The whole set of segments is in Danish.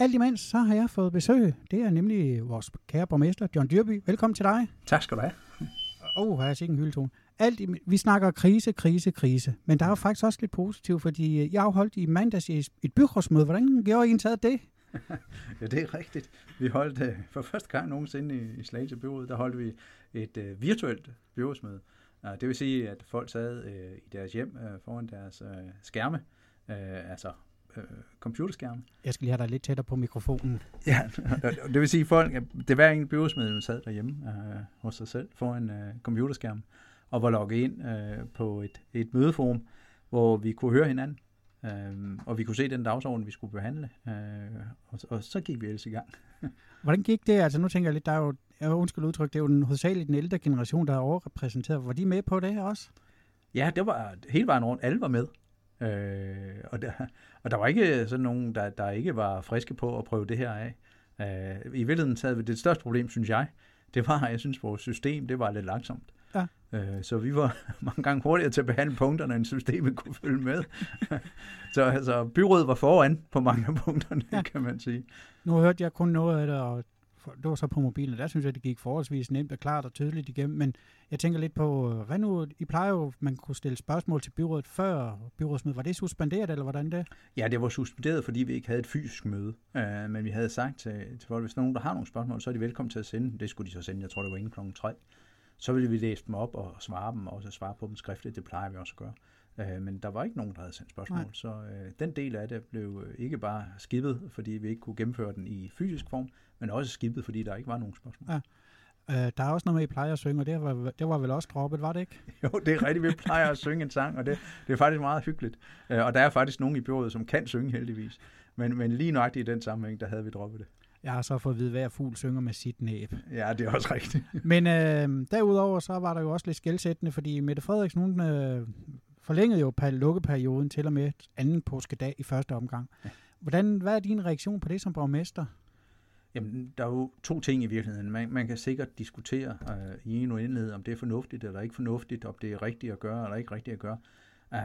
Alt imens, så har jeg fået besøg. Det er nemlig vores kære borgmester, John Dyrby. Velkommen til dig. Tak skal du have. Åh, oh, har jeg sikkert en hyldetone. Alt, i- vi snakker krise, krise, krise. Men der er jo faktisk også lidt positivt, fordi øh, jeg afholdt i mandags et byrådsmøde. Hvordan gjorde I taget det? Ja, det er rigtigt. Vi holdt øh, for første gang nogensinde i, i Slagelse Byråd, der holdt vi et øh, virtuelt byrådsmøde. Uh, det vil sige, at folk sad øh, i deres hjem øh, foran deres øh, skærme, øh, altså øh, computerskærme. Jeg skal lige have dig lidt tættere på mikrofonen. Ja, det vil sige, folk, det hver enkelt byrådsmedlem sad derhjemme øh, hos sig selv foran øh, computerskærmen og var logget ind øh, på et, et mødeforum, hvor vi kunne høre hinanden. Øh, og vi kunne se den dagsorden, vi skulle behandle. Øh, og, og så gik vi ellers i gang. Hvordan gik det? Altså nu tænker jeg lidt, der er jo, jeg undskyld udtryk, det er jo den, hovedsageligt den ældre generation, der er overrepræsenteret. Var de med på det her også? Ja, det var hele vejen rundt. Alle var med. Øh, og, der, og der var ikke sådan nogen, der, der ikke var friske på at prøve det her af. Øh, I virkeligheden havde vi det største problem, synes jeg, det var, jeg synes, vores system, det var lidt langsomt. Ja. Øh, så vi var mange gange hurtigere til at behandle punkterne, end systemet kunne følge med. så altså, byrådet var foran på mange af punkterne, ja. kan man sige. Nu hørte jeg kun noget af det, og for- det var så på mobilen, og der synes jeg, det gik forholdsvis nemt og klart og tydeligt igennem. Men jeg tænker lidt på, øh, hvad nu, I plejer jo, man kunne stille spørgsmål til byrådet før byrådsmødet. Var det suspenderet, eller hvordan det? Ja, det var suspenderet, fordi vi ikke havde et fysisk møde. Øh, men vi havde sagt til, til folk, hvis nogen der har nogle spørgsmål, så er de velkommen til at sende. Det skulle de så sende, jeg tror det var inden klokken 3. Så ville vi læse dem op og svare dem, og også svare på dem skriftligt. Det plejer vi også at gøre. Uh, men der var ikke nogen, der havde sendt spørgsmål. Nej. Så uh, den del af det blev øh, ikke bare skippet, fordi vi ikke kunne gennemføre den i fysisk form, men også skippet, fordi der ikke var nogen spørgsmål. Ja. Øh, der er også noget med, I plejer at synge, og det var, det var vel også droppet, var det ikke? Jo, det er rigtigt. Vi plejer at synge en sang, og det, det er faktisk meget hyggeligt. Øh, Og der er faktisk nogen i byrådet, som kan synge heldigvis. Men, men lige nøjagtigt i den sammenhæng, der havde vi droppet det. Jeg har så fået at vide, hver fugl synger med sit næb. Ja, det er også rigtigt. Men øh, derudover så var der jo også lidt skældsættende, fordi Mette Frederiksen, hun øh, forlængede jo per- lukkeperioden til og med anden påskedag i første omgang. Ja. Hvordan, hvad er din reaktion på det som borgmester? Jamen, der er jo to ting i virkeligheden. Man, man kan sikkert diskutere øh, i en uendelighed, om det er fornuftigt eller ikke fornuftigt, om det er rigtigt at gøre eller ikke rigtigt at gøre. Øh,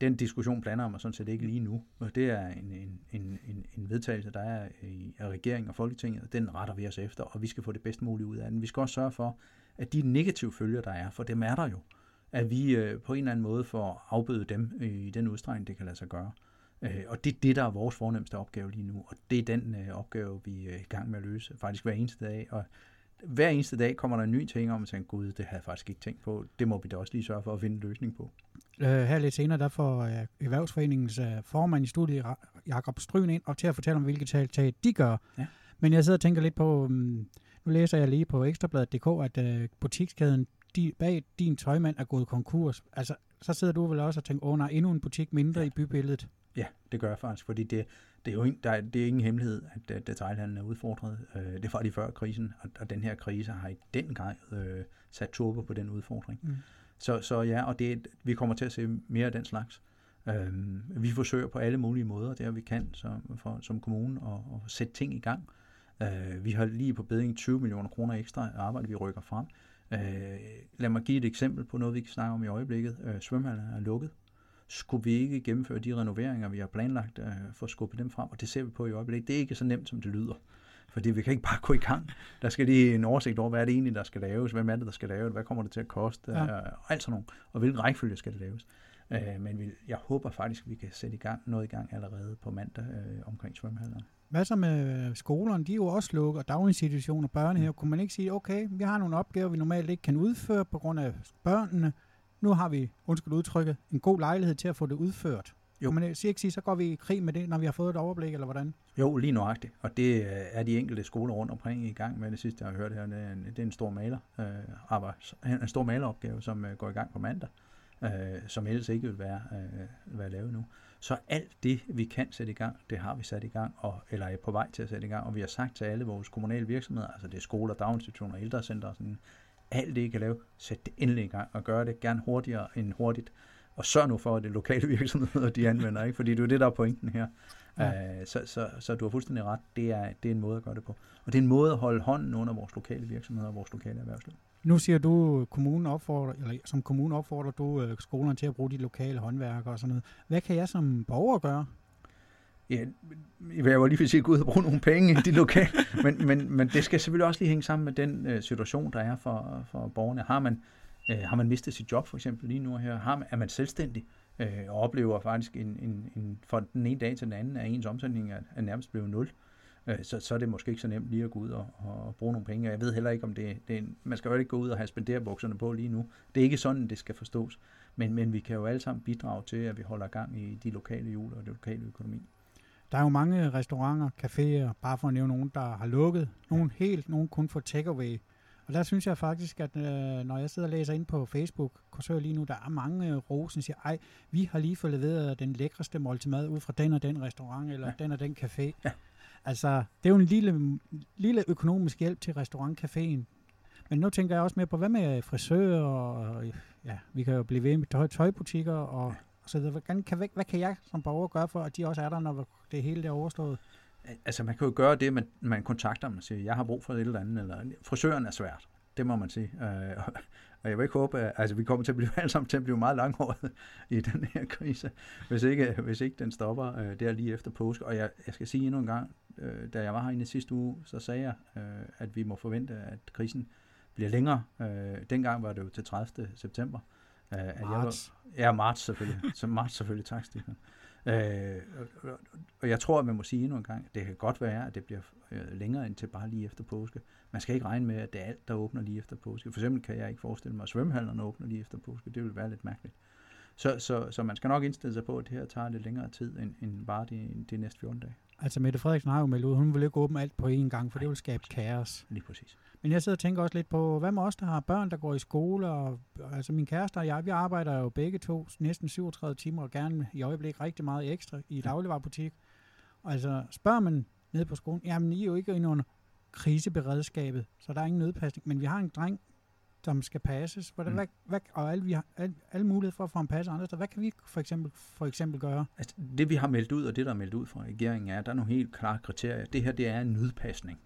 den diskussion blander mig sådan set ikke lige nu. Og det er en, en, en, en, en vedtagelse, der er i af regeringen og Folketinget, og den retter vi os efter, og vi skal få det bedst mulige ud af den. Vi skal også sørge for, at de negative følger, der er, for dem er der jo, at vi øh, på en eller anden måde får afbødet dem i den udstrækning, det kan lade sig gøre. Øh, og det er det, der er vores fornemmeste opgave lige nu, og det er den øh, opgave, vi er i gang med at løse, faktisk hver eneste dag. Og hver eneste dag kommer der en ny ting om, at tænke, gud, det havde jeg faktisk ikke tænkt på. Det må vi da også lige sørge for at finde en løsning på. Øh, her lidt senere, der får øh, Erhvervsforeningens øh, formand i studiet, Jakob Stryn, ind og til at fortælle om, hvilke tiltag de gør. Ja. Men jeg sidder og tænker lidt på, um, nu læser jeg lige på ekstrabladet.dk, at øh, butikskæden bag din tøjmand er gået konkurs. Altså, så sidder du vel også og tænker, åh nej, endnu en butik mindre ja. i bybilledet. Ja, det gør jeg faktisk, fordi det, det er jo ingen, der er, det er ingen hemmelighed, at detailhandlen er udfordret. Øh, det var de før krisen, og, og den her krise har i den grad øh, sat turbo på den udfordring. Mm. Så, så ja, og det, vi kommer til at se mere af den slags. Øhm, vi forsøger på alle mulige måder, der vi kan som, for, som kommune, at, at sætte ting i gang. Øh, vi har lige på bedring 20 millioner kroner ekstra arbejde, vi rykker frem. Øh, lad mig give et eksempel på noget, vi kan snakke om i øjeblikket. Øh, svømmehallen er lukket. Skulle vi ikke gennemføre de renoveringer, vi har planlagt, øh, for at skubbe dem frem? Og det ser vi på i øjeblikket. Det er ikke så nemt, som det lyder. Fordi vi kan ikke bare gå i gang. Der skal lige en oversigt over, hvad er det egentlig, der skal laves, hvem er det, der skal lave det, hvad kommer det til at koste, Ja. og alt sådan noget. Og hvilken rækkefølge skal det laves. Øh, men vi, jeg håber faktisk, at vi kan sætte i gang, noget i gang allerede på mandag øh, omkring svømmehallerne. Hvad så med skolerne? De er jo også lukket, og daginstitutioner, børnehaver. Kunne man ikke sige, okay, vi har nogle opgaver, vi normalt ikke kan udføre på grund af børnene. Nu har vi, undskyld udtrykket, en god lejlighed til at få det udført. Jo. Men jeg ikke sige, så går vi i krig med det, når vi har fået et overblik, eller hvordan? Jo, lige nøjagtigt. Og det øh, er de enkelte skoler rundt omkring i gang med. Det sidste, jeg har hørt her, det er en, det er en stor maler, øh, arbejds, en stor maleropgave, som øh, går i gang på mandag, øh, som ellers ikke vil være, øh, være lavet nu. Så alt det, vi kan sætte i gang, det har vi sat i gang, og, eller er på vej til at sætte i gang. Og vi har sagt til alle vores kommunale virksomheder, altså det er skoler, daginstitutioner, ældrecenter, sådan, alt det, I kan lave, sæt det endelig i gang, og gør det gerne hurtigere end hurtigt. Og sørg nu for, at det lokale virksomheder, de anvender, ikke? fordi det er jo det, der er pointen her. Ja. Ja. Så, så, så du har fuldstændig ret. Det er, det er en måde at gøre det på. Og det er en måde at holde hånden under vores lokale virksomheder og vores lokale erhvervsliv. Nu siger du, kommunen opfordrer, eller som kommunen opfordrer du øh, skolerne til at bruge de lokale håndværkere og sådan noget. Hvad kan jeg som borger gøre? Ja, jeg var lige vil at gå ud og bruge nogle penge i de lokale, men, men, men det skal selvfølgelig også lige hænge sammen med den øh, situation, der er for, for borgerne. Har man, øh, har man mistet sit job for eksempel lige nu her? Har man, er man selvstændig øh, og oplever faktisk en, en, en, fra den ene dag til den anden, at ens omsætning er, er nærmest blevet nul? Øh, så, så er det måske ikke så nemt lige at gå ud og, og bruge nogle penge. Jeg ved heller ikke, om det, det er, man skal jo ikke gå ud og have spenderbukserne på lige nu. Det er ikke sådan, det skal forstås. Men, men vi kan jo alle sammen bidrage til, at vi holder gang i de lokale jul og det lokale økonomi. Der er jo mange restauranter, caféer, bare for at nævne nogen, der har lukket. Nogle helt, nogle kun for takeaway. Og der synes jeg faktisk, at øh, når jeg sidder og læser ind på Facebook, kursør lige nu, der er mange øh, rosen, siger, ej, vi har lige fået leveret den lækreste måltid mad ud fra den og den restaurant, eller ja. den og den café. Ja. Altså, det er jo en lille, lille økonomisk hjælp til restaurantcaféen. Men nu tænker jeg også mere på, hvad med frisører, og ja, vi kan jo blive ved med tøj, tøjbutikker, og, og så. Hvad kan, hvad, hvad kan jeg som borger gøre for, at de også er der, når det hele er overstået? Altså, man kan jo gøre det, man, man kontakter dem og siger, jeg har brug for et eller andet, eller frisøren er svært. Det må man sige. Øh, og jeg vil ikke håbe, at altså, vi kommer til at blive alle sammen til at blive meget langhåret i den her krise, hvis ikke, hvis ikke den stopper øh, der lige efter påske. Og jeg, jeg skal sige endnu en gang, øh, da jeg var herinde sidste uge, så sagde jeg, øh, at vi må forvente, at krisen bliver længere. Øh, dengang var det jo til 30. september. Øh, at marts. Jeg var, ja, marts selvfølgelig. så marts selvfølgelig, tak Stefan. Øh, og, jeg tror, at man må sige endnu en gang, at det kan godt være, at det bliver øh, længere end til bare lige efter påske. Man skal ikke regne med, at det er alt, der åbner lige efter påske. For eksempel kan jeg ikke forestille mig, at svømmehallerne åbner lige efter påske. Det vil være lidt mærkeligt. Så, så, så man skal nok indstille sig på, at det her tager lidt længere tid end, end bare de, de næste 14 dage. Altså Mette Frederiksen har jo meldt ud, hun vil ikke åbne alt på én gang, for Nej, det vil skabe kaos. Lige præcis. Men jeg sidder og tænker også lidt på, hvad med os, der har børn, der går i skole, og altså min kæreste og jeg, vi arbejder jo begge to næsten 37 timer, og gerne i øjeblik rigtig meget ekstra i dagligvarerbutik. Altså spørger man nede på skolen, jamen I er jo ikke inde under kriseberedskabet, så der er ingen nødpasning, men vi har en dreng, som skal passes, hvordan, mm. hvad, hvad, og alle, vi har, alle, alle muligheder for at få ham passet andre steder. Hvad kan vi for eksempel, for eksempel gøre? Altså, det vi har meldt ud, og det der er meldt ud fra regeringen, er, at der er nogle helt klare kriterier. Det her, det er en nødpasning.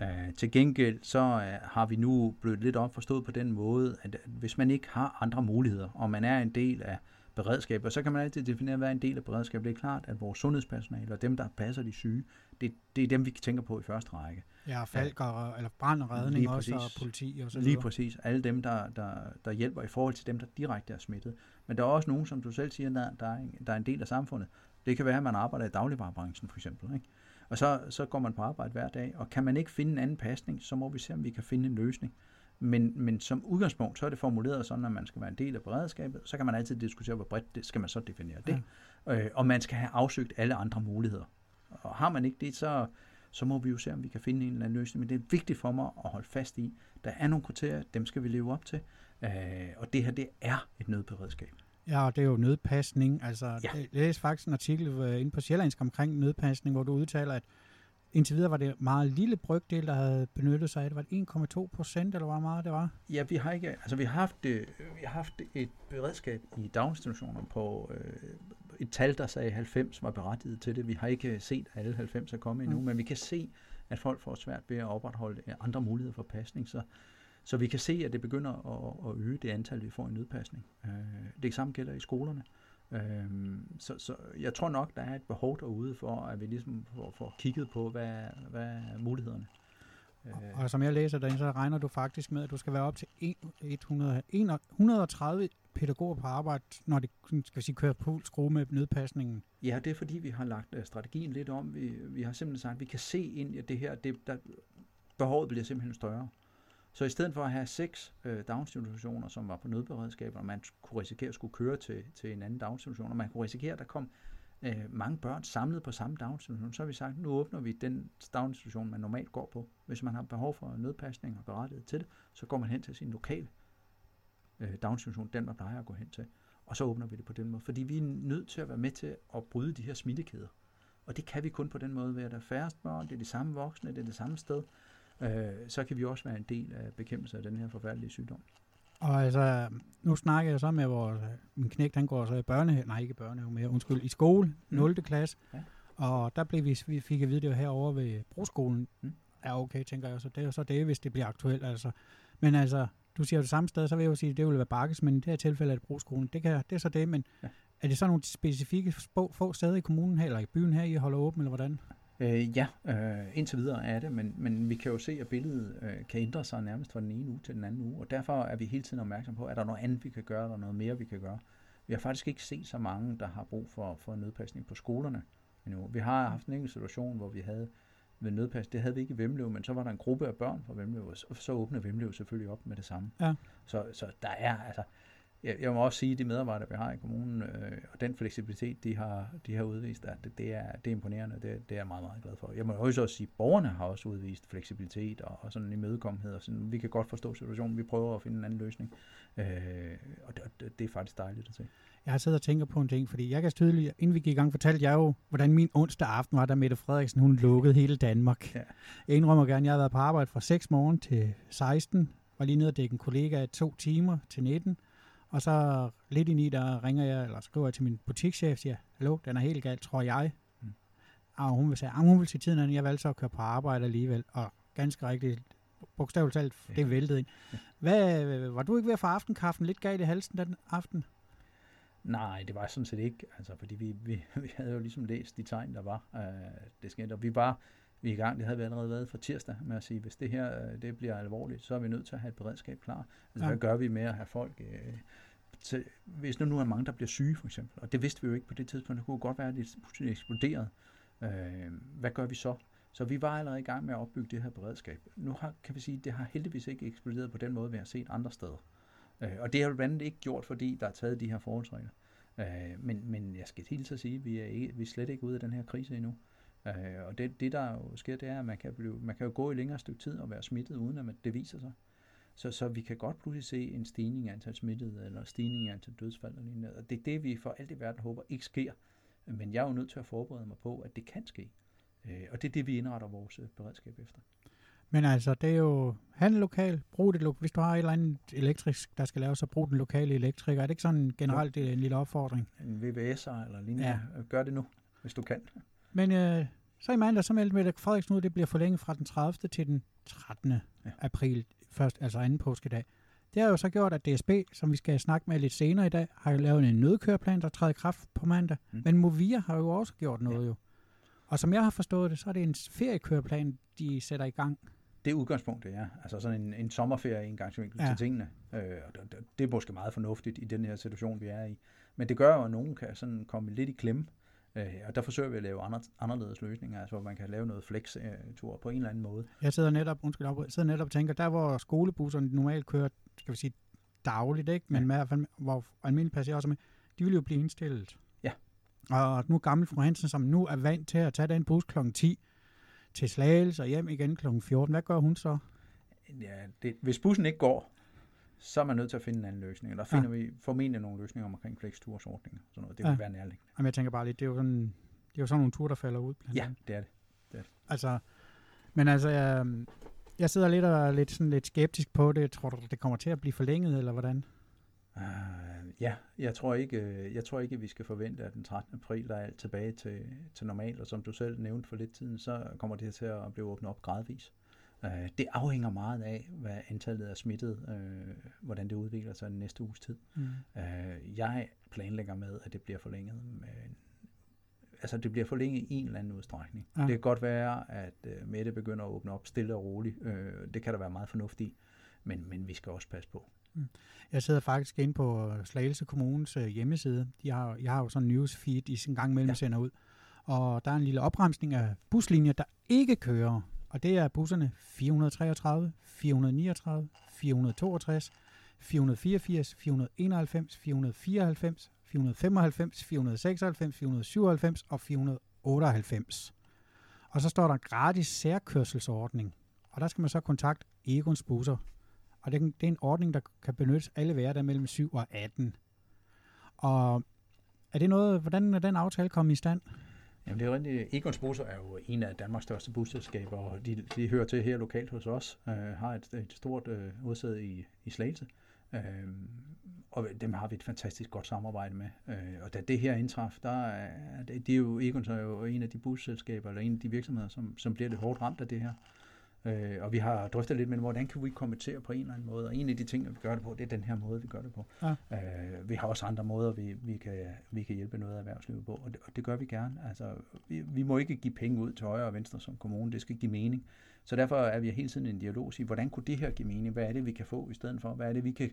Uh, til gengæld så uh, har vi nu blevet lidt opforstået på den måde, at hvis man ikke har andre muligheder, og man er en del af beredskabet, så kan man altid definere, hvad er en del af beredskabet. Det er klart, at vores sundhedspersonale og dem, der passer de syge, det, det er dem, vi tænker på i første række. Ja, falker, ja. eller brand og redning også, og politi og så Lige præcis. Alle dem, der, der, der hjælper i forhold til dem, der direkte er smittet. Men der er også nogen, som du selv siger, der, der, er, en, der er en del af samfundet. Det kan være, at man arbejder i dagligvarerbranchen for eksempel. Ikke? Og så, så går man på arbejde hver dag, og kan man ikke finde en anden pasning, så må vi se, om vi kan finde en løsning. Men, men som udgangspunkt, så er det formuleret sådan, at man skal være en del af beredskabet. Så kan man altid diskutere, hvor bredt det skal man så definere det. Ja. Øh, og man skal have afsøgt alle andre muligheder. Og har man ikke det, så, så må vi jo se, om vi kan finde en eller anden løsning. Men det er vigtigt for mig at holde fast i. Der er nogle kriterier, dem skal vi leve op til. Øh, og det her, det er et nødberedskab. Ja, og det er jo nødpasning. Altså, ja. jeg læste faktisk en artikel øh, inde på Sjællandsk omkring nødpasning, hvor du udtaler, at indtil videre var det meget lille brygdel, der havde benyttet sig af det. Var det 1,2 procent, eller hvor meget det var? Ja, vi har ikke, altså vi har haft, vi har haft et beredskab i daginstitutioner på øh, et tal, der sagde 90 var berettiget til det. Vi har ikke set, at alle 90 er kommet endnu, mm. men vi kan se, at folk får svært ved at opretholde andre muligheder for pasning. Så, så vi kan se, at det begynder at, at øge det antal, vi får i nødpasning. Øh, det samme gælder i skolerne. Øh, så, så jeg tror nok, der er et behov derude for, at vi ligesom får, får kigget på, hvad, hvad er mulighederne. Og, og som jeg læser derinde, så regner du faktisk med, at du skal være op til 100, 130 pædagoger på arbejde, når det skal vi sige, kører på skrue med nødpasningen? Ja, det er fordi, vi har lagt uh, strategien lidt om. Vi, vi har simpelthen sagt, at vi kan se ind i det her, det, der, behovet bliver simpelthen større. Så i stedet for at have seks øh, daginstitutioner, som var på nødberedskab, og man kunne risikere at skulle køre til, til en anden daginstitution, og man kunne risikere, at der kom øh, mange børn samlet på samme daginstitution, så har vi sagt, nu åbner vi den daginstitution, man normalt går på. Hvis man har behov for nødpasning og berettiget til det, så går man hen til sin lokale øh, daginstitution, den man plejer at gå hen til. Og så åbner vi det på den måde, fordi vi er nødt til at være med til at bryde de her smittekæder. Og det kan vi kun på den måde, ved at der er færrest børn, det er de samme voksne, det er det samme sted. Øh, så kan vi også være en del af bekæmpelsen af den her forfærdelige sygdom. Og altså, nu snakker jeg så med vores, min knægt, han går så i børnehave, nej ikke børnehave mere, undskyld, i skole, 0. Mm. klasse. Ja. Og der blev vi, vi fik at vide, det var herovre ved broskolen. Mm. Ja, okay, tænker jeg, så det er jo så det, hvis det bliver aktuelt, altså. Men altså, du siger det samme sted, så vil jeg jo sige, at det vil være bakkes, men i det her tilfælde er det broskolen. Det, kan, det er så det, men ja. Er det så nogle specifikke få, få steder i kommunen her, eller i byen her, I holder åben, eller hvordan? Øh, ja, øh, indtil videre er det, men, men vi kan jo se, at billedet øh, kan ændre sig nærmest fra den ene uge til den anden uge, og derfor er vi hele tiden opmærksom på, at der er noget andet, vi kan gøre, der er noget mere, vi kan gøre. Vi har faktisk ikke set så mange, der har brug for, for nødpasning på skolerne endnu. Vi har haft en enkelt situation, hvor vi havde med nødpas, det havde vi ikke i Vemlev, men så var der en gruppe af børn fra Vemlev, og så åbnede Vemlev selvfølgelig op med det samme. Ja. Så, så der er, altså, jeg, jeg må også sige, at de medarbejdere, vi har i kommunen, øh, og den fleksibilitet, de har, de har udvist, at det, det, er, det er imponerende, det, det er jeg meget, meget glad for. Jeg må også sige, at borgerne har også udvist fleksibilitet og, og sådan en imødekommenhed, og sådan, vi kan godt forstå situationen, vi prøver at finde en anden løsning, øh, og det, det er faktisk dejligt at se. Jeg har siddet og tænkt på en ting, fordi jeg kan tydeligt, inden vi gik i gang, fortalte jeg jo, hvordan min onsdag aften var, da Mette Frederiksen, hun lukkede hele Danmark. Ja. Jeg indrømmer gerne, jeg har været på arbejde fra 6 morgen til 16, var lige nede og dække en kollega i to timer til 19, og så lidt i ni, der ringer jeg, eller skriver jeg til min butikschef, siger, hallo, den er helt galt, tror jeg. Mm. Og hun vil sige, hun vil sige tiden, at jeg valgte så at køre på arbejde alligevel, og ganske rigtigt, bogstaveligt talt, ja. det væltede ind. Ja. Hvad, var du ikke ved at få aftenkaffen lidt galt i halsen den aften? Nej, det var sådan set ikke, altså, fordi vi, vi, vi havde jo ligesom læst de tegn, der var. Uh, det skete, og vi var vi er i gang, det havde vi allerede været for tirsdag med at sige, hvis det her øh, det bliver alvorligt, så er vi nødt til at have et beredskab klar. Altså, ja. Hvad gør vi med at have folk... Uh, til, hvis nu, nu er mange, der bliver syge, for eksempel, og det vidste vi jo ikke på det tidspunkt, det kunne godt være, at det pludselig eksploderede. Uh, hvad gør vi så? Så vi var allerede i gang med at opbygge det her beredskab. Nu har, kan vi sige, at det har heldigvis ikke eksploderet på den måde, vi har set andre steder. Øh, og det har jo blandt andet ikke gjort, fordi der er taget de her forholdsregler. Øh, men, men jeg skal helt så sige, at vi er, ikke, vi er slet ikke ude af den her krise endnu. Øh, og det, det, der jo sker, det er, at man kan, blive, man kan jo gå i længere stykke tid og være smittet, uden at det viser sig. Så, så vi kan godt pludselig se en stigning i antal smittede, eller stigning i antal dødsfald og lignende. Og det er det, vi for alt i verden håber ikke sker. Men jeg er jo nødt til at forberede mig på, at det kan ske. Og det er det, vi indretter vores beredskab efter. Men altså, det er jo handel lokal, brug det, hvis du har et eller andet elektrisk, der skal laves, så brug den lokale elektriker. Er det ikke sådan generelt en lille opfordring? En VVS'er eller lignende. Ja. Gør det nu, hvis du kan. Men øh, så i mandag, så meldte Mette Frederiksen ud, det bliver forlænget fra den 30. til den 13. Ja. april, først, altså anden påskedag. Det har jo så gjort, at DSB, som vi skal snakke med lidt senere i dag, har jo lavet en nødkøreplan, der træder i kraft på mandag. Mm. Men Movia har jo også gjort noget ja. jo. Og som jeg har forstået det, så er det en feriekøreplan, de sætter i gang det er udgangspunktet, ja. Altså sådan en, en sommerferie en gang ja. til tingene. Øh, og det, det er måske meget fornuftigt i den her situation, vi er i. Men det gør jo, at nogen kan sådan komme lidt i klemme. Øh, og der forsøger vi at lave andre, anderledes løsninger, altså hvor man kan lave noget flex-tur på en eller anden måde. Jeg sidder netop, undskyld, jeg sidder netop og tænker, der hvor skolebusserne normalt kører, skal vi sige, dagligt, ikke? men ja. med, fald, hvor almindelige passagerer også med, de vil jo blive indstillet. Ja. Og nu gammel fru Hansen, som nu er vant til at tage den bus kl. 10, til Slagelse og hjem igen kl. 14. Hvad gør hun så? Ja, det, hvis bussen ikke går, så er man nødt til at finde en anden løsning. Der finder ja. vi formentlig nogle løsninger omkring flextursordninger. Sådan noget. Det vil ja. være nærliggende. Jamen, jeg tænker bare lidt, det er jo sådan, det er jo sådan nogle ture, der falder ud. Ja, det er det. det er det. Altså, men altså, jeg, jeg sidder lidt og lidt, sådan lidt skeptisk på det. Tror du, det kommer til at blive forlænget, eller hvordan? Uh, ja, jeg tror ikke, øh, jeg tror ikke, at vi skal forvente, at den 13. april der er alt tilbage til, til normalt, og som du selv nævnte for lidt tiden, så kommer det til at blive åbnet op gradvis. Uh, det afhænger meget af, hvad antallet er smittet, uh, hvordan det udvikler sig den næste uges tid. Mm. Uh, jeg planlægger med, at det bliver forlænget med altså det bliver forlænget i en eller anden udstrækning. Ja. Det kan godt være, at uh, Mette begynder at åbne op stille og roligt. Uh, det kan der være meget fornuftigt men, men vi skal også passe på. Mm. Jeg sidder faktisk inde på Slagelse Kommunes øh, hjemmeside. De har, jeg har jo sådan en newsfeed, de en gang imellem ja. sender ud. Og der er en lille opremsning af buslinjer, der ikke kører. Og det er busserne 433, 439, 462, 484, 491, 494, 495, 496, 497 og 498. Og så står der gratis særkørselsordning. Og der skal man så kontakte Egons busser og det, det er en ordning, der kan benyttes alle hverdage mellem 7 og 18. Og er det noget, hvordan er den aftale kommet i stand? Jamen det er rigtigt. Egons Busser er jo en af Danmarks største busselskaber, og de, de hører til her lokalt hos os, øh, har et, et stort øh, udsæde i, i Slagelse. Øh, og dem har vi et fantastisk godt samarbejde med. Øh, og da det her indtraf, der er, det, det er jo, Egons er jo en af de busselskaber, eller en af de virksomheder, som, som bliver lidt hårdt ramt af det her. Øh, og vi har drøftet lidt med, hvordan kan vi kommentere på en eller anden måde. Og en af de ting, vi gør det på, det er den her måde, vi gør det på. Ja. Øh, vi har også andre måder, vi, vi, kan, vi kan hjælpe noget af erhvervslivet på, og det, og det gør vi gerne. Altså, vi, vi må ikke give penge ud til højre og venstre som kommune. Det skal give mening. Så derfor er vi hele tiden i en dialog og sige, hvordan kunne det her give mening? Hvad er det, vi kan få i stedet for? Hvad er det, vi kan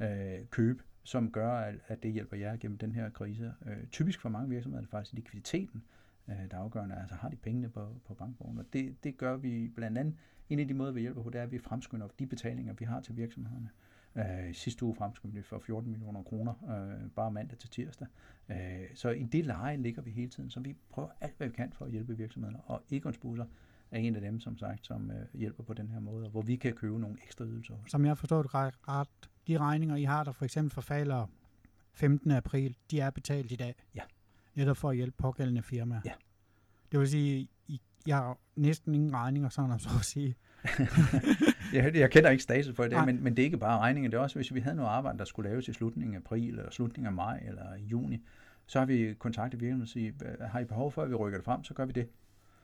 øh, købe, som gør, at, at det hjælper jer gennem den her krise? Øh, typisk for mange virksomheder er det faktisk likviditeten, øh, der er afgørende. Altså har de pengene på, på bankbogen? Og det, det gør vi blandt andet. En af de måder, vi hjælper på, det er, at vi fremskynder de betalinger, vi har til virksomhederne. Øh, sidste uge fremskyndte vi for 14 millioner kroner, øh, bare mandag til tirsdag. Øh, så i det leje ligger vi hele tiden, så vi prøver alt, hvad vi kan for at hjælpe virksomhederne. Og Egons Busser er en af dem, som sagt, som øh, hjælper på den her måde, hvor vi kan købe nogle ekstra ydelser. Som jeg forstår det ret, de regninger, I har, der for eksempel forfalder 15. april, de er betalt i dag. Ja. Netop for at hjælpe pågældende firmaer. Ja. Det vil sige, I, jeg har næsten ingen regninger, sådan så at sige. jeg, jeg kender ikke status for det, men, men det er ikke bare regninger. Det er også, hvis vi havde noget arbejde, der skulle laves i slutningen af april, eller slutningen af maj, eller juni, så har vi kontaktet virksomheden og sige, har I behov for, at vi rykker det frem, så gør vi det.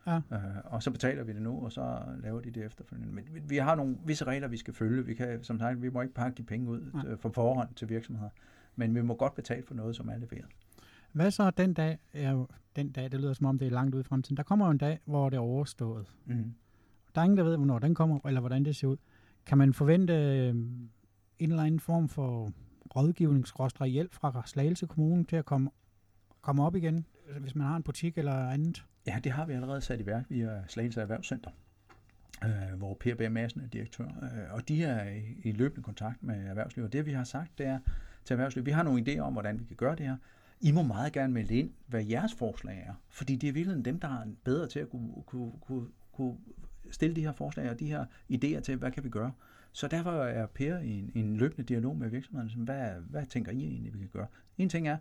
Ja. Øh, og så betaler vi det nu, og så laver de det efterfølgende. Men vi, vi har nogle visse regler, vi skal følge. Vi kan, som sagt, vi må ikke pakke de penge ud ja. for forhånd til virksomheder, men vi må godt betale for noget, som er leveret. Hvad så den dag, ja, den dag, det lyder som om det er langt ude i fremtiden, der kommer jo en dag, hvor det er overstået. Mm. Der er ingen, der ved, hvornår den kommer, eller hvordan det ser ud. Kan man forvente øh, en eller anden form for rådgivningsgråstrej hjælp fra Slagelse Kommune til at komme, komme op igen, hvis man har en butik eller andet? Ja, det har vi allerede sat i værk via Slagelse Erhvervscenter, øh, hvor Per B. Madsen er direktør. Øh, og de er i, i løbende kontakt med erhvervslivet. Det vi har sagt, det er til erhvervslivet, vi har nogle idéer om, hvordan vi kan gøre det her. I må meget gerne melde ind, hvad jeres forslag er. Fordi det er virkelig dem, der er bedre til at kunne, kunne, kunne, kunne stille de her forslag og de her idéer til, hvad kan vi gøre. Så derfor er Per i en, en løbende dialog med virksomhederne, hvad, hvad tænker I egentlig, vi kan gøre? En ting er,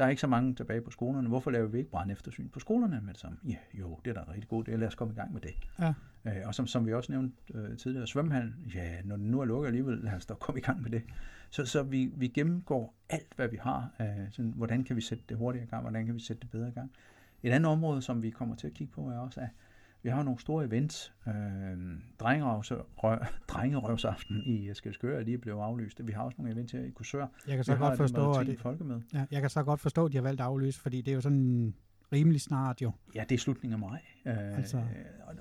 der er ikke så mange tilbage på skolerne. Hvorfor laver vi ikke brand eftersyn på skolerne med det samme? Ja, jo, det er da rigtig godt. Lad os komme i gang med det. Ja. Øh, og som, som vi også nævnte øh, tidligere, svømmehallen, ja, når den nu er lukket alligevel, lad os da komme i gang med det. Så, så vi, vi gennemgår alt, hvad vi har. Øh, sådan, hvordan kan vi sætte det hurtigere i gang? Hvordan kan vi sætte det bedre i gang? Et andet område, som vi kommer til at kigge på, er også, at vi har nogle store events. Øh, drengerøvsaften i Skelskør er lige blevet aflyst. Vi har også nogle events her i Kursør. Jeg kan så godt forstå, at det, ja, jeg kan så godt forstå, at de har valgt at aflyse, fordi det er jo sådan rimelig snart jo. Ja, det er slutningen af maj. Øh, altså. og,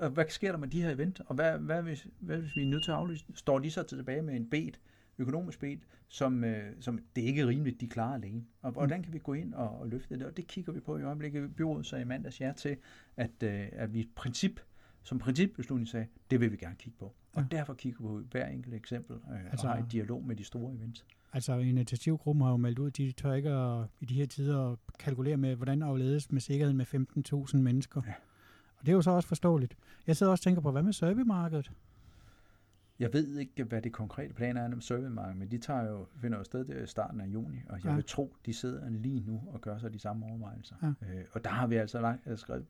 og, hvad sker der med de her event? Og hvad, hvad, hvis, hvad hvis vi er nødt til at aflyse? Står de så tilbage med en bed, økonomisk bed, som, øh, som det ikke er rimeligt, de klarer alene. Og hvordan kan vi gå ind og, og løfte det? Og det kigger vi på i øjeblikket. Byrådet sagde i mandags ja til, at, øh, at vi princip, som principbeslutning sagde, det vil vi gerne kigge på. Og ja. derfor kigger vi på hver enkelt eksempel øh, altså, og har et dialog med de store events. Altså initiativgruppen har jo meldt ud, de tør ikke at, i de her tider at kalkulere med, hvordan afledes med sikkerhed med 15.000 mennesker. Ja. Og det er jo så også forståeligt. Jeg sidder også og tænker på, hvad med servicemarkedet? Jeg ved ikke, hvad det konkrete planer er med servicemarkedet, men de tager jo, finder jo sted der i starten af juni, og jeg ja. vil tro, de sidder lige nu og gør sig de samme overvejelser. Ja. Øh, og der har vi altså lagt, altså,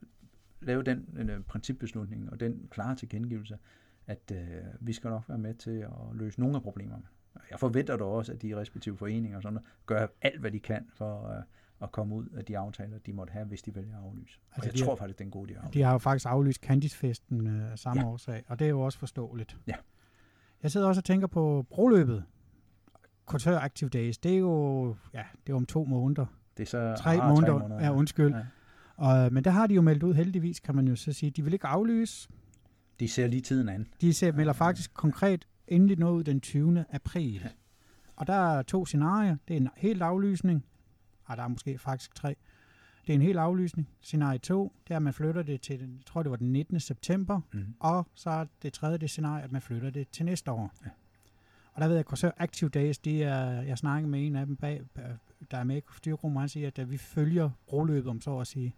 lavet den en, uh, principbeslutning og den klare tilkendegivelse, at øh, vi skal nok være med til at løse nogle af problemerne. Jeg forventer da også, at de respektive foreninger og sådan noget, gør alt, hvad de kan for øh, at komme ud af de aftaler, de måtte have, hvis de vælger at aflyse. Altså, og jeg de tror har, faktisk, det er en god idé De har jo faktisk aflyst Candisfesten øh, samme ja. årsag, og det er jo også forståeligt. Ja. Jeg sidder også og tænker på broløbet. Kultør Active Days, det er jo ja, det er om to måneder. Det er så tre, ah, måneder, tre måneder. Ja, undskyld. Ja. Og, men der har de jo meldt ud heldigvis, kan man jo så sige. De vil ikke aflyse. De ser lige tiden an. De ser, melder faktisk konkret endelig noget ud den 20. april. Ja. Og der er to scenarier. Det er en helt aflysning. Og der er måske faktisk tre. Det er en helt aflysning. Scenarie 2, det er, at man flytter det til, jeg tror det var den 19. september, mm. og så er det tredje det scenarie, at man flytter det til næste år. Ja. Og der ved jeg, at Active Days, de er, jeg snakker med en af dem bag, der er med i styrgruppen, han siger, at vi følger broløbet, om så at sige.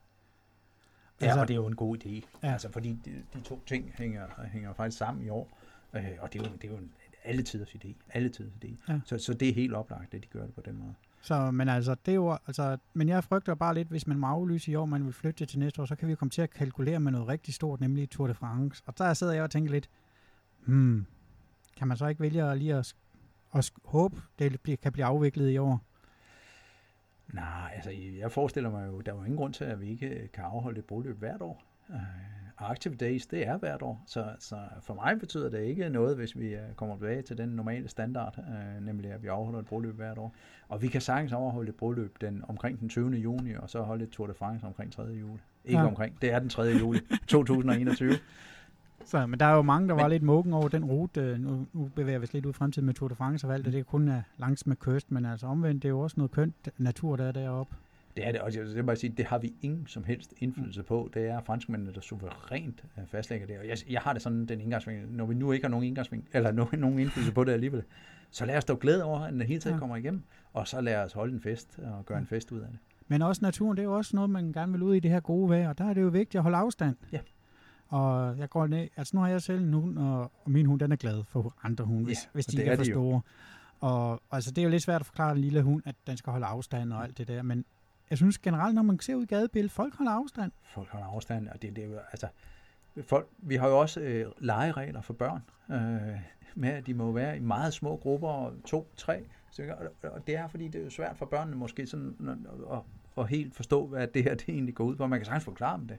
Ja, altså, og det er jo en god idé. Ja. Altså, fordi de, de to ting hænger, hænger faktisk sammen i år, øh, og det er jo, det er jo en alle tiders idé. Alle tiders idé. Ja. Så, så det er helt oplagt, at de gør det på den måde. Så, men altså, det er jo, altså, men jeg frygter bare lidt, hvis man må aflyse i år, man vil flytte til næste år, så kan vi komme til at kalkulere med noget rigtig stort, nemlig Tour de France. Og der sidder jeg og tænker lidt, hmm, kan man så ikke vælge lige at, at håbe, det kan blive afviklet i år? Nej, altså jeg forestiller mig jo, der var ingen grund til, at vi ikke kan afholde et broløb hvert år. Øh, Øh, Active Days, det er hvert år. Så, så for mig betyder det ikke noget, hvis vi øh, kommer tilbage til den normale standard, øh, nemlig at vi afholder et broløb hvert år. Og vi kan sagtens overholde et broløb den, omkring den 20. juni, og så holde et Tour de France omkring 3. juli. Ikke ja. omkring, det er den 3. juli 2021. Så, men der er jo mange, der men, var lidt mukken over den rute. Øh, nu, nu bevæger vi os lidt ud i fremtiden med Tour de France og valgt, at det kun er langs med kyst, men altså omvendt, det er jo også noget kønt natur, der er deroppe. Det er det, og det, må sige, det har vi ingen som helst indflydelse på. Det er franskmændene, der suverænt øh, fastlægger det. Og jeg, jeg har det sådan, den indgangsvinkel, når vi nu ikke har nogen indgangsvinkel, eller nogen indflydelse på det alligevel, så lad os dog glæde over, at den hele tiden kommer igennem, og så lad os holde en fest og gøre en fest ud af det. Men også naturen, det er jo også noget, man gerne vil ud i det her gode vejr, og der er det jo vigtigt at holde afstand. Ja. Og jeg går ned, altså nu har jeg selv en hund, og, min hund den er glad for andre hunde, hvis, ja, hvis de ikke er for store. Og altså, det er jo lidt svært at forklare den lille hund, at den skal holde afstand og alt det der, men jeg synes generelt, når man ser ud i gadebilledet, folk holder afstand. Folk holder afstand, og det, det er jo, altså, folk, vi har jo også øh, legeregler for børn, øh, med at de må være i meget små grupper, to, tre stykker, og det er, fordi det er jo svært for børnene måske sådan at, at, at helt forstå, hvad det her det egentlig går ud på. Man kan sagtens forklare dem det,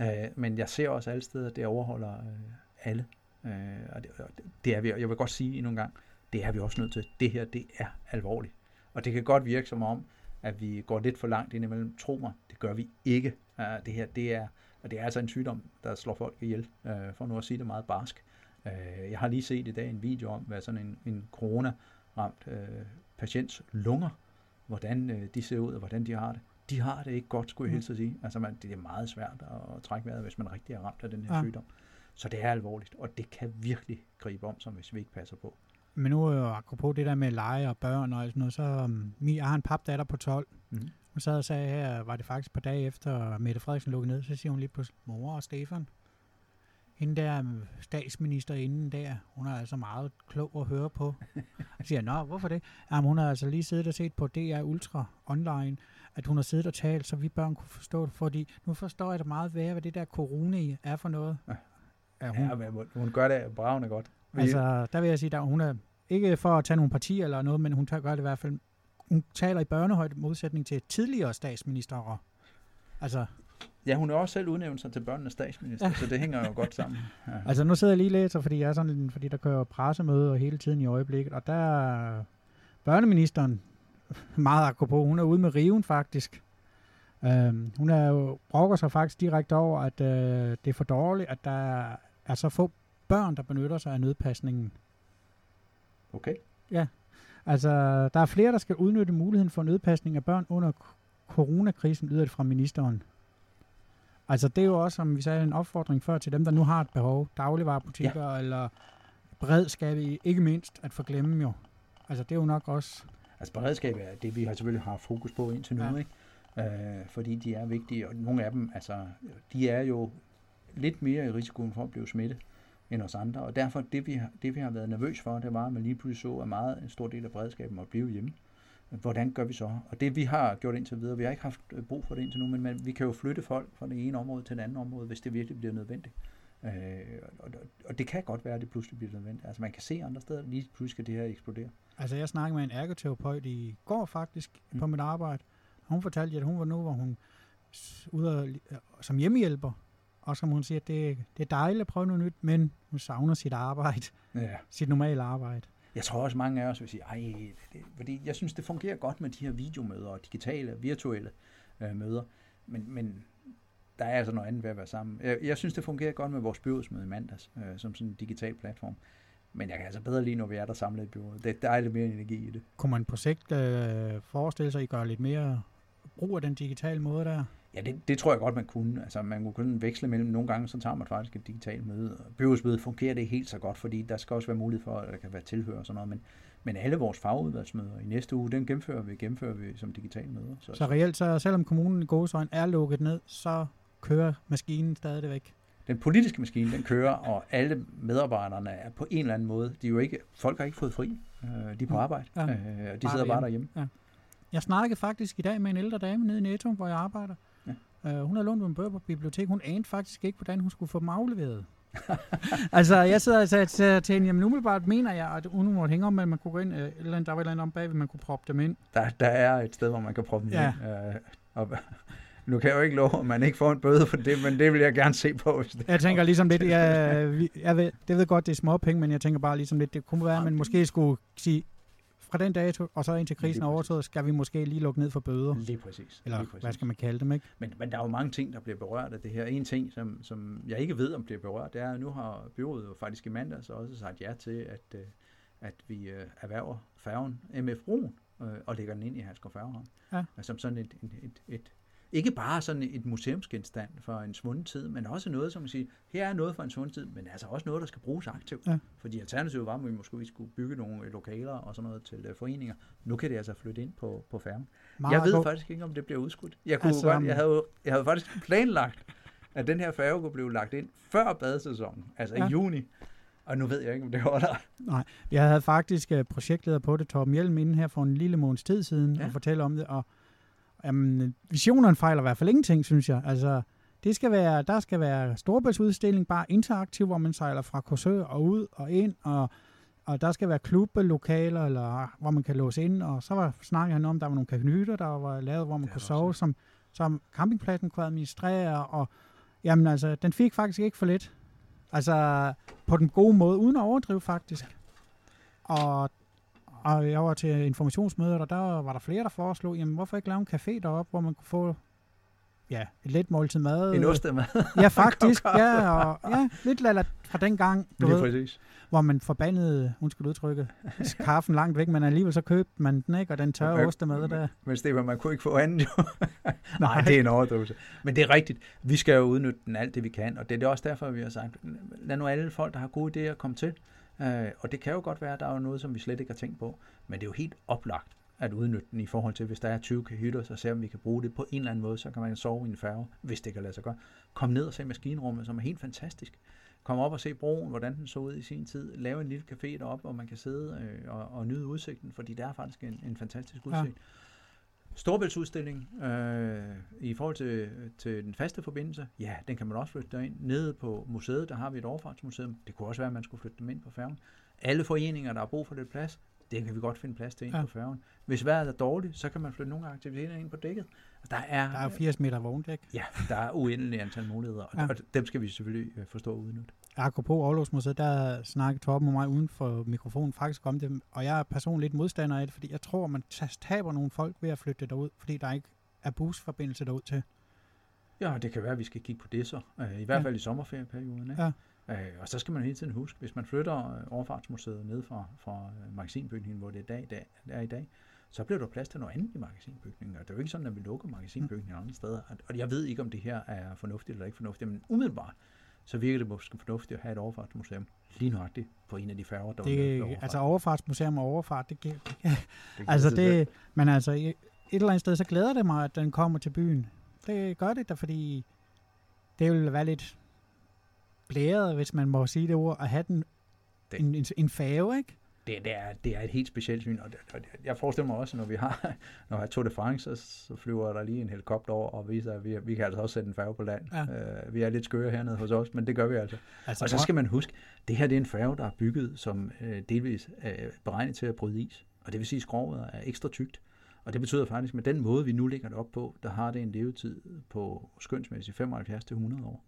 øh, men jeg ser også alle steder, at det overholder øh, alle, øh, og det, og det er vi, jeg vil godt sige endnu en gang, det er vi også nødt til. Det her, det er alvorligt. Og det kan godt virke som om, at vi går lidt for langt indimellem. Tro mig, det gør vi ikke. Uh, det her, det er, og det er altså en sygdom, der slår folk ihjel, uh, for nu at sige det meget barsk. Uh, jeg har lige set i dag en video om, hvad sådan en, en corona-ramt patients lunger, hvordan de ser ud, og hvordan de har det. De har det ikke godt, skulle jeg helst sige. Altså, man, det er meget svært at trække vejret, hvis man rigtig er ramt af den her ja. sygdom. Så det er alvorligt, og det kan virkelig gribe om som hvis vi ikke passer på. Men nu, øh, apropos det der med lege og børn og sådan noget, så um, jeg har en papdatter på 12. Mm. Hun sad og sagde her, var det faktisk på dag efter Mette Frederiksen lukkede ned, så siger hun lige på mor og Stefan, hende der um, statsminister inden der, hun er altså meget klog at høre på. Jeg siger, nå, hvorfor det? Jamen, hun har altså lige siddet og set på DR Ultra online, at hun har siddet og talt, så vi børn kunne forstå det, fordi nu forstår jeg det meget værre, hvad det der corona er for noget. Ja, hun, ja men hun gør det bravende godt. Altså, der vil jeg sige, at hun er ikke for at tage nogle partier eller noget, men hun gør det i hvert fald. Hun taler i børnehøjde modsætning til tidligere statsminister. Altså, Ja, hun er også selv udnævnt sig til børnenes statsminister, ja. så det hænger jo godt sammen. Ja. Altså nu sidder jeg lige og læser, fordi jeg er sådan, fordi der kører pressemøder hele tiden i øjeblikket, og der er børneministeren meget akkurat hun er ude med riven faktisk. Øhm, hun er jo, brokker sig faktisk direkte over, at øh, det er for dårligt, at der er så få børn, der benytter sig af nødpasningen. Okay. Ja, altså der er flere, der skal udnytte muligheden for nødpasning af børn under coronakrisen, lyder det fra ministeren. Altså det er jo også, som vi sagde, en opfordring før til dem, der nu har et behov, dagligvarerbutikker ja. eller beredskab, ikke mindst, at forglemme jo. Altså det er jo nok også... Altså beredskab er det, vi har selvfølgelig har fokus på indtil nu, ja. ikke? Øh, fordi de er vigtige, og nogle af dem, altså, de er jo lidt mere i risikoen for at blive smittet end os andre. Og derfor, det vi, har, det vi har været nervøs for, det var, at man lige pludselig så, at meget en stor del af beredskaben måtte blive hjemme. Hvordan gør vi så? Og det vi har gjort indtil videre, vi har ikke haft brug for det indtil nu, men man, vi kan jo flytte folk fra det ene område til det andet område, hvis det virkelig bliver nødvendigt. Øh, og, og det kan godt være, at det pludselig bliver nødvendigt. Altså man kan se andre steder, lige pludselig skal det her eksplodere. Altså jeg snakkede med en ergoterapeut i går faktisk mm. på mit arbejde. Hun fortalte, at hun var nu, hvor hun ude som hjemmehjælper, og som hun siger, det, det er dejligt at prøve noget nyt, men hun savner sit arbejde. Ja. Sit normale arbejde. Jeg tror også, mange af os vil sige, ej, det, fordi jeg synes, det fungerer godt med de her videomøder og digitale, virtuelle øh, møder, men, men der er altså noget andet ved at være sammen. Jeg, jeg synes, det fungerer godt med vores byrådsmøde i mandags, øh, som sådan en digital platform. Men jeg kan altså bedre lide, når vi er der samlet i byrådet. Det, der er lidt mere energi i det. Kunne man på sigt øh, forestille sig, at I gør lidt mere brug af den digitale måde der? Ja, det, det tror jeg godt, man kunne. Altså, man kunne kun veksle mellem, nogle gange, så tager man faktisk et digitalt møde. Byrådsmødet fungerer det helt så godt, fordi der skal også være mulighed for, at der kan være tilhør og sådan noget. Men, men alle vores fagudvalgsmøder i næste uge, den gennemfører vi, gennemfører vi som digitale møder. Så, så reelt, så selvom kommunen i Gåsøjen er lukket ned, så kører maskinen stadigvæk? Den politiske maskine, den kører, og alle medarbejderne er på en eller anden måde, de er jo ikke, folk har ikke fået fri, øh, de er på arbejde, ja, øh, de sidder bare derhjemme. Ja. Jeg snakkede faktisk i dag med en ældre dame nede i Netto, hvor jeg arbejder, Uh, hun har lånt en bøger på bibliotek. Hun anede faktisk ikke, hvordan hun skulle få dem afleveret. altså, jeg sidder og sagde til, til hende, jamen umiddelbart mener jeg, at hun måtte hænge om, at man kunne gå ind, uh, eller der var et eller andet om bagved, man kunne proppe dem ind. Der, der er et sted, hvor man kan proppe dem ja. ind. Og, nu kan jeg jo ikke love, at man ikke får en bøde for det, men det vil jeg gerne se på. Hvis det Jeg tænker ligesom lidt, jeg, jeg ved, det ved godt, det er små penge, men jeg tænker bare ligesom lidt, det kunne være, at man måske skulle sige, fra den dato, og så indtil krisen er overstået, skal vi måske lige lukke ned for bøder. Lige præcis. Eller lige præcis. hvad skal man kalde dem, ikke? Men, men der er jo mange ting, der bliver berørt af det her. En ting, som, som jeg ikke ved, om bliver berørt, det er, at nu har byrådet jo faktisk i mandags også sagt ja til, at, øh, at vi øh, erhverver færgen MF Broen øh, og lægger den ind i Halskov Færgehavn. Ja. Som sådan et, et, et, et, ikke bare sådan et museumsgenstand for en svunden tid, men også noget, som man siger, her er noget for en svunden tid, men altså også noget, der skal bruges aktivt. Ja. Fordi alternativet var, at vi måske skulle bygge nogle øh, lokaler og sådan noget til øh, foreninger. Nu kan det altså flytte ind på, på færgen. Meget Jeg ved god- faktisk ikke, om det bliver udskudt. Jeg, kunne Altså, godt, jeg, havde, jeg havde faktisk planlagt, at den her færge kunne blive lagt ind før badesæsonen, altså ja. I juni. Og nu ved jeg ikke, om det holder. Jeg havde faktisk uh, projektleder på det, Torben Hjelm, inden her for en lille måneds tid siden, ja. og fortælle om det, og um, visionerne fejler i hvert fald ingenting, synes jeg. Altså, det skal være, der skal være storbæltsudstilling, bare interaktiv, hvor man sejler fra Korsør og ud og ind, og, og der skal være klubbelokaler, eller hvor man kan låse ind, og så var snakkede han om, der var nogle kanyter, der var lavet, hvor man kunne sove, som, som campingpladsen kunne administrere, og jamen altså, den fik faktisk ikke for lidt. Altså, på den gode måde, uden at overdrive faktisk. Og, og jeg var til informationsmøder, og der var der flere, der foreslog, jamen hvorfor ikke lave en café deroppe, hvor man kunne få ja, et let måltid mad. En ostemad. Ja, faktisk. ja, og, ja, lidt lala fra den gang, du Lige ved, præcis. hvor man forbandede, undskyld udtrykket, kaffen langt væk, men alligevel så købte man den, ikke? Og den tørre Ja, ostemad der. Men Stefan, man kunne ikke få andet jo. Nej, det er en overdrivelse. Men det er rigtigt. Vi skal jo udnytte den alt det, vi kan. Og det er det også derfor, vi har sagt, lad nu alle folk, der har gode idéer, komme til. Øh, og det kan jo godt være, at der er noget, som vi slet ikke har tænkt på. Men det er jo helt oplagt at udnytte den i forhold til, hvis der er 20 hytter, så se om vi kan bruge det på en eller anden måde, så kan man sove i en færge, hvis det kan lade sig gøre. Kom ned og se maskinrummet, som er helt fantastisk. Kom op og se broen, hvordan den så ud i sin tid. Lave en lille café deroppe, hvor man kan sidde øh, og, og nyde udsigten, fordi det er faktisk en, en fantastisk Ja. Storbæltsudstilling øh, i forhold til, til den faste forbindelse, ja, den kan man også flytte derind. Nede på museet, der har vi et overfartsmuseum. Det kunne også være, at man skulle flytte dem ind på færgen. Alle foreninger, der har brug for lidt plads, det kan vi godt finde plads til ind Ja. på færgen. Hvis vejret er dårligt, så kan man flytte nogle aktiviteter ind på dækket. Der er, Der er jo 80 meter vogndæk. ja, der er uendelige antal muligheder, og, Ja. dem skal vi selvfølgelig øh, forstå og udnytte. Apropos Aarhusmuseet, der snakkede Torben og mig uden for mikrofonen faktisk om det, og jeg er personligt lidt modstander af det, fordi jeg tror, man taber nogle folk ved at flytte det derud, fordi der ikke er busforbindelse derud til. Ja, det kan være, at vi skal kigge på det så. Øh, I hvert Ja. fald i sommerferieperioden. Ikke? Ja. Øh, og så skal man hele tiden huske, hvis man flytter øh, overfartsmuseet ned fra, fra magasinbygningen, hvor det er, dag, dag, er i dag, så bliver der plads til noget andet i magasinbygningen. Og det er jo ikke sådan, at vi lukker magasinbygningen andre steder. Og jeg ved ikke, om det her er fornuftigt eller ikke fornuftigt, men umiddelbart, så virker det måske fornuftigt at have et overfartsmuseum lige nøjagtigt på en af de færger, der Det, er altså overfartsmuseum og overfart, det, det, det det altså det, men altså et eller andet sted, så glæder det mig, at den kommer til byen. Det gør det da, fordi det vil være lidt blæret, hvis man må sige det ord, at have den, Det- en, en, en fave, ikke? Det, det, er, det er et helt specielt syn, og, det, og det, jeg forestiller mig også, når vi har, når har Tour de France, så, flyver der lige en helikopter over og viser, at vi, vi kan altså også sætte en færge på land. Ja. Uh, vi er lidt skøre hernede hos os, men det gør vi altså. Altså, Og så skal man huske, det her det er en færge, der er bygget som uh, delvis uh, beregnet til at bryde is. Og det vil sige, at skrovet er ekstra tykt. Og det betyder faktisk, at med den måde, vi nu lægger det op på, der har det en levetid på skønsmæssigt 75-100 år.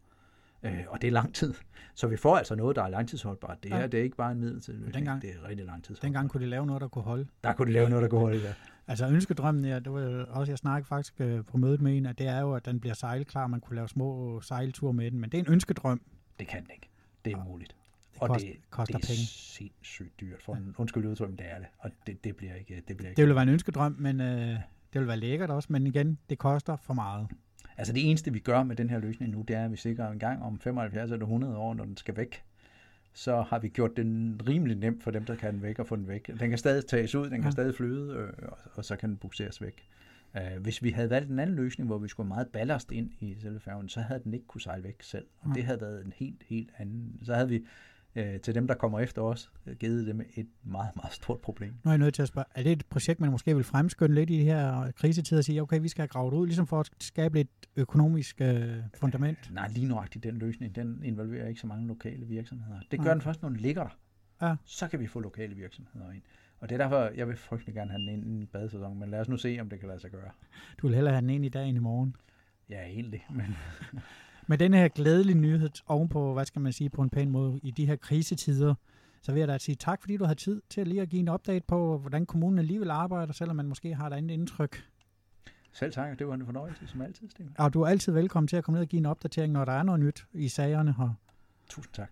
Øh, og det er lang tid. Så vi får altså noget, der er langtidsholdbart. Det, Ja. her, det er ikke bare en midlertidig løsning. Dengang- det er rigtig lang tid. dengang kunne de lave noget, der kunne holde. Der kunne de lave noget, der kunne holde det. Altså ønskedrømmen, ja, det var også, jeg snakkede faktisk øh, på mødet med en, at det er jo, at den bliver sejlklar, man kunne lave små sejlture med den, men det er en ønskedrøm. Det kan den ikke. Det er umuligt. Det Og kost, det, koster det er penge. sindssygt dyrt. For en undskyld udtryk, det er det. Og det, det bliver ikke. Det bliver ikke. Det ville være en ønskedrøm, men øh, det vil være lækkert også, men igen, det koster for meget. Altså det eneste, vi gør med den her løsning nu, det er, at vi sikrer en gang om 75 eller 100 år, når den skal væk, så har vi gjort den rimelig nemt for dem, der kan den væk og få den væk. Den kan stadig tages ud, den kan Ja. stadig flyde, øh, og, og så kan den bukseres væk. Uh, hvis vi havde valgt en anden løsning, hvor vi skulle meget ballast ind i selve færgen, så havde den ikke kunne sejle væk selv. Og Nej. det havde været en helt, helt anden. Så havde vi øh, til dem, der kommer efter os, øh, givet dem et meget, meget stort problem. Nu er jeg nødt til at spørge, er det et projekt, man måske vil fremskynde lidt i de her krisetider og sige, okay, vi skal have gravet ud, ligesom for at skabe et økonomisk øh, fundament? Nej, lige nøjagtigt den løsning, den involverer ikke så mange lokale virksomheder. Det Nej. gør den først, når den ligger der. Ja. Så kan vi få lokale virksomheder ind. Og det er derfor, jeg vil frygtelig gerne have den ind i en badesæson, men lad os nu se, om det kan lade sig gøre. Du vil hellere have den ind i dag end i morgen. Ja, egentlig. Men... Med den her glædelige nyhed ovenpå, hvad skal man sige, på en pæn måde, i de her krisetider, så vil jeg da sige tak, fordi du har tid til lige at give en update på, hvordan kommunen alligevel arbejder, selvom man måske har et andet indtryk. Selv tak, det var en fornøjelse, som altid, Sten. Og du er altid velkommen til at komme ned og give en opdatering, når der er noget nyt i sagerne her. Tusind tak.